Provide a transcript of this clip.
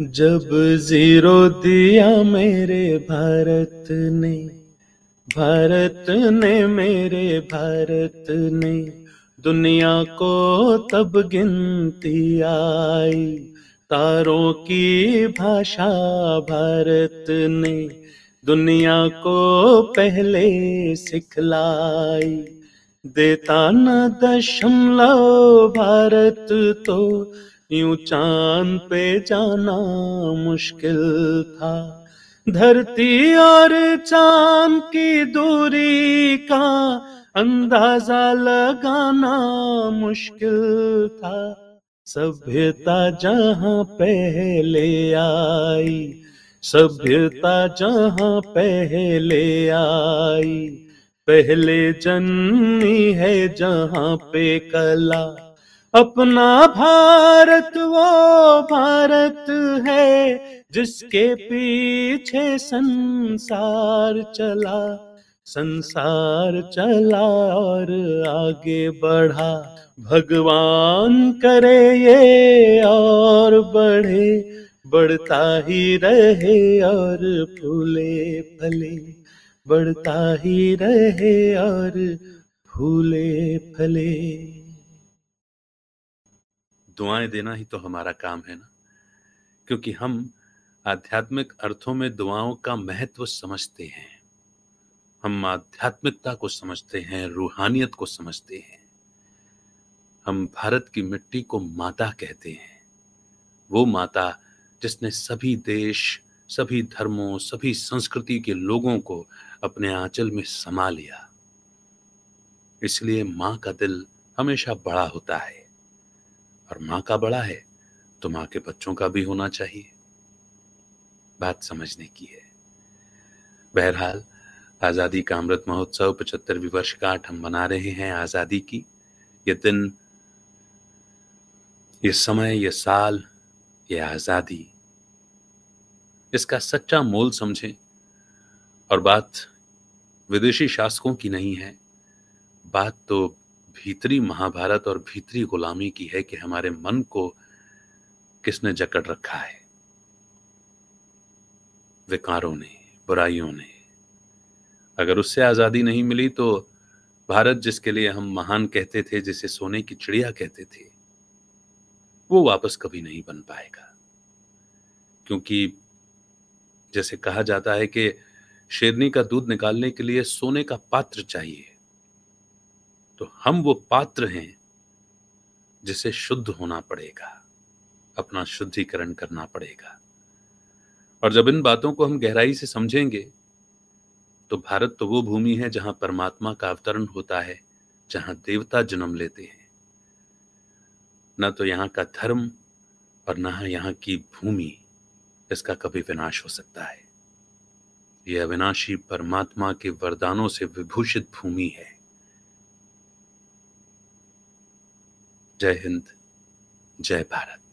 जब ज़ीरो दिया मेरे भारत ने भारत ने मेरे भारत ने, दुनिया को तब गिनती आई, तारों की भाषा भारत ने, दुनिया को पहले सिखलाई। देता न दशमलव भारत तो यूँ चाँद पे जाना मुश्किल था। धरती और चाँद की दूरी का अंदाज़ा लगाना मुश्किल था। सभ्यता जहाँ पहले आई, सभ्यता जहाँ पहले आई, पहले जन्मी है जहाँ पे कला। अपना भारत, वो भारत है जिसके पीछे संसार चला। संसार चला और आगे बढ़ा। भगवान करे ये और बढ़े, बढ़ता ही रहे और फूले फले। बढ़ता ही रहे और फूले फले। दुआएँ देना ही तो हमारा काम है ना? क्योंकि हम आध्यात्मिक अर्थों में दुआओं का महत्व समझते हैं। हम आध्यात्मिकता को समझते हैं, रूहानियत को समझते हैं। हम भारत की मिट्टी को माता कहते हैं। वो माता जिसने सभी देश, सभी धर्मों, सभी संस्कृति के लोगों को अपने आंचल में समा लिया। इसलिए माँ का दिल हमेशा बड़ा होता है। और माँ का बड़ा है तो माँ के बच्चों का भी होना चाहिए। बात समझने की है। बहरहाल, आज़ादी का अमृत महोत्सव पचहत्तरवीं वर्षगांठ हम मना रहे हैं आज़ादी की। ये दिन, ये समय, ये साल, ये आज़ादी, इसका सच्चा मोल समझें। और बात विदेशी शासकों की नहीं है। बात तो भीतरी महाभारत और भीतरी गुलामी की है कि हमारे मन को किसने जकड़ रखा है? विकारों ने, बुराइयों ने। अगर उससे आज़ादी नहीं मिली तो भारत जिसके लिए हम महान कहते थे, जिसे सोने की चिड़िया कहते थे, वो वापस कभी नहीं बन पाएगा। क्योंकि जैसे कहा जाता है कि शेरनी का दूध निकालने के लिए सोने का पात्र चाहिए। तो हम वो पात्र हैं जिसे शुद्ध होना पड़ेगा, अपना शुद्धिकरण करना पड़ेगा। और जब इन बातों को हम गहराई से समझेंगे तो भारत तो वो भूमि है जहाँ परमात्मा का अवतरण होता है, जहाँ देवता जन्म लेते हैं। न तो यहाँ का धर्म और न यहाँ की भूमि इसका कभी विनाश हो सकता है। यह अविनाशी परमात्मा के वरदानों से विभूषित भूमि है। जय हिंद जय भारत।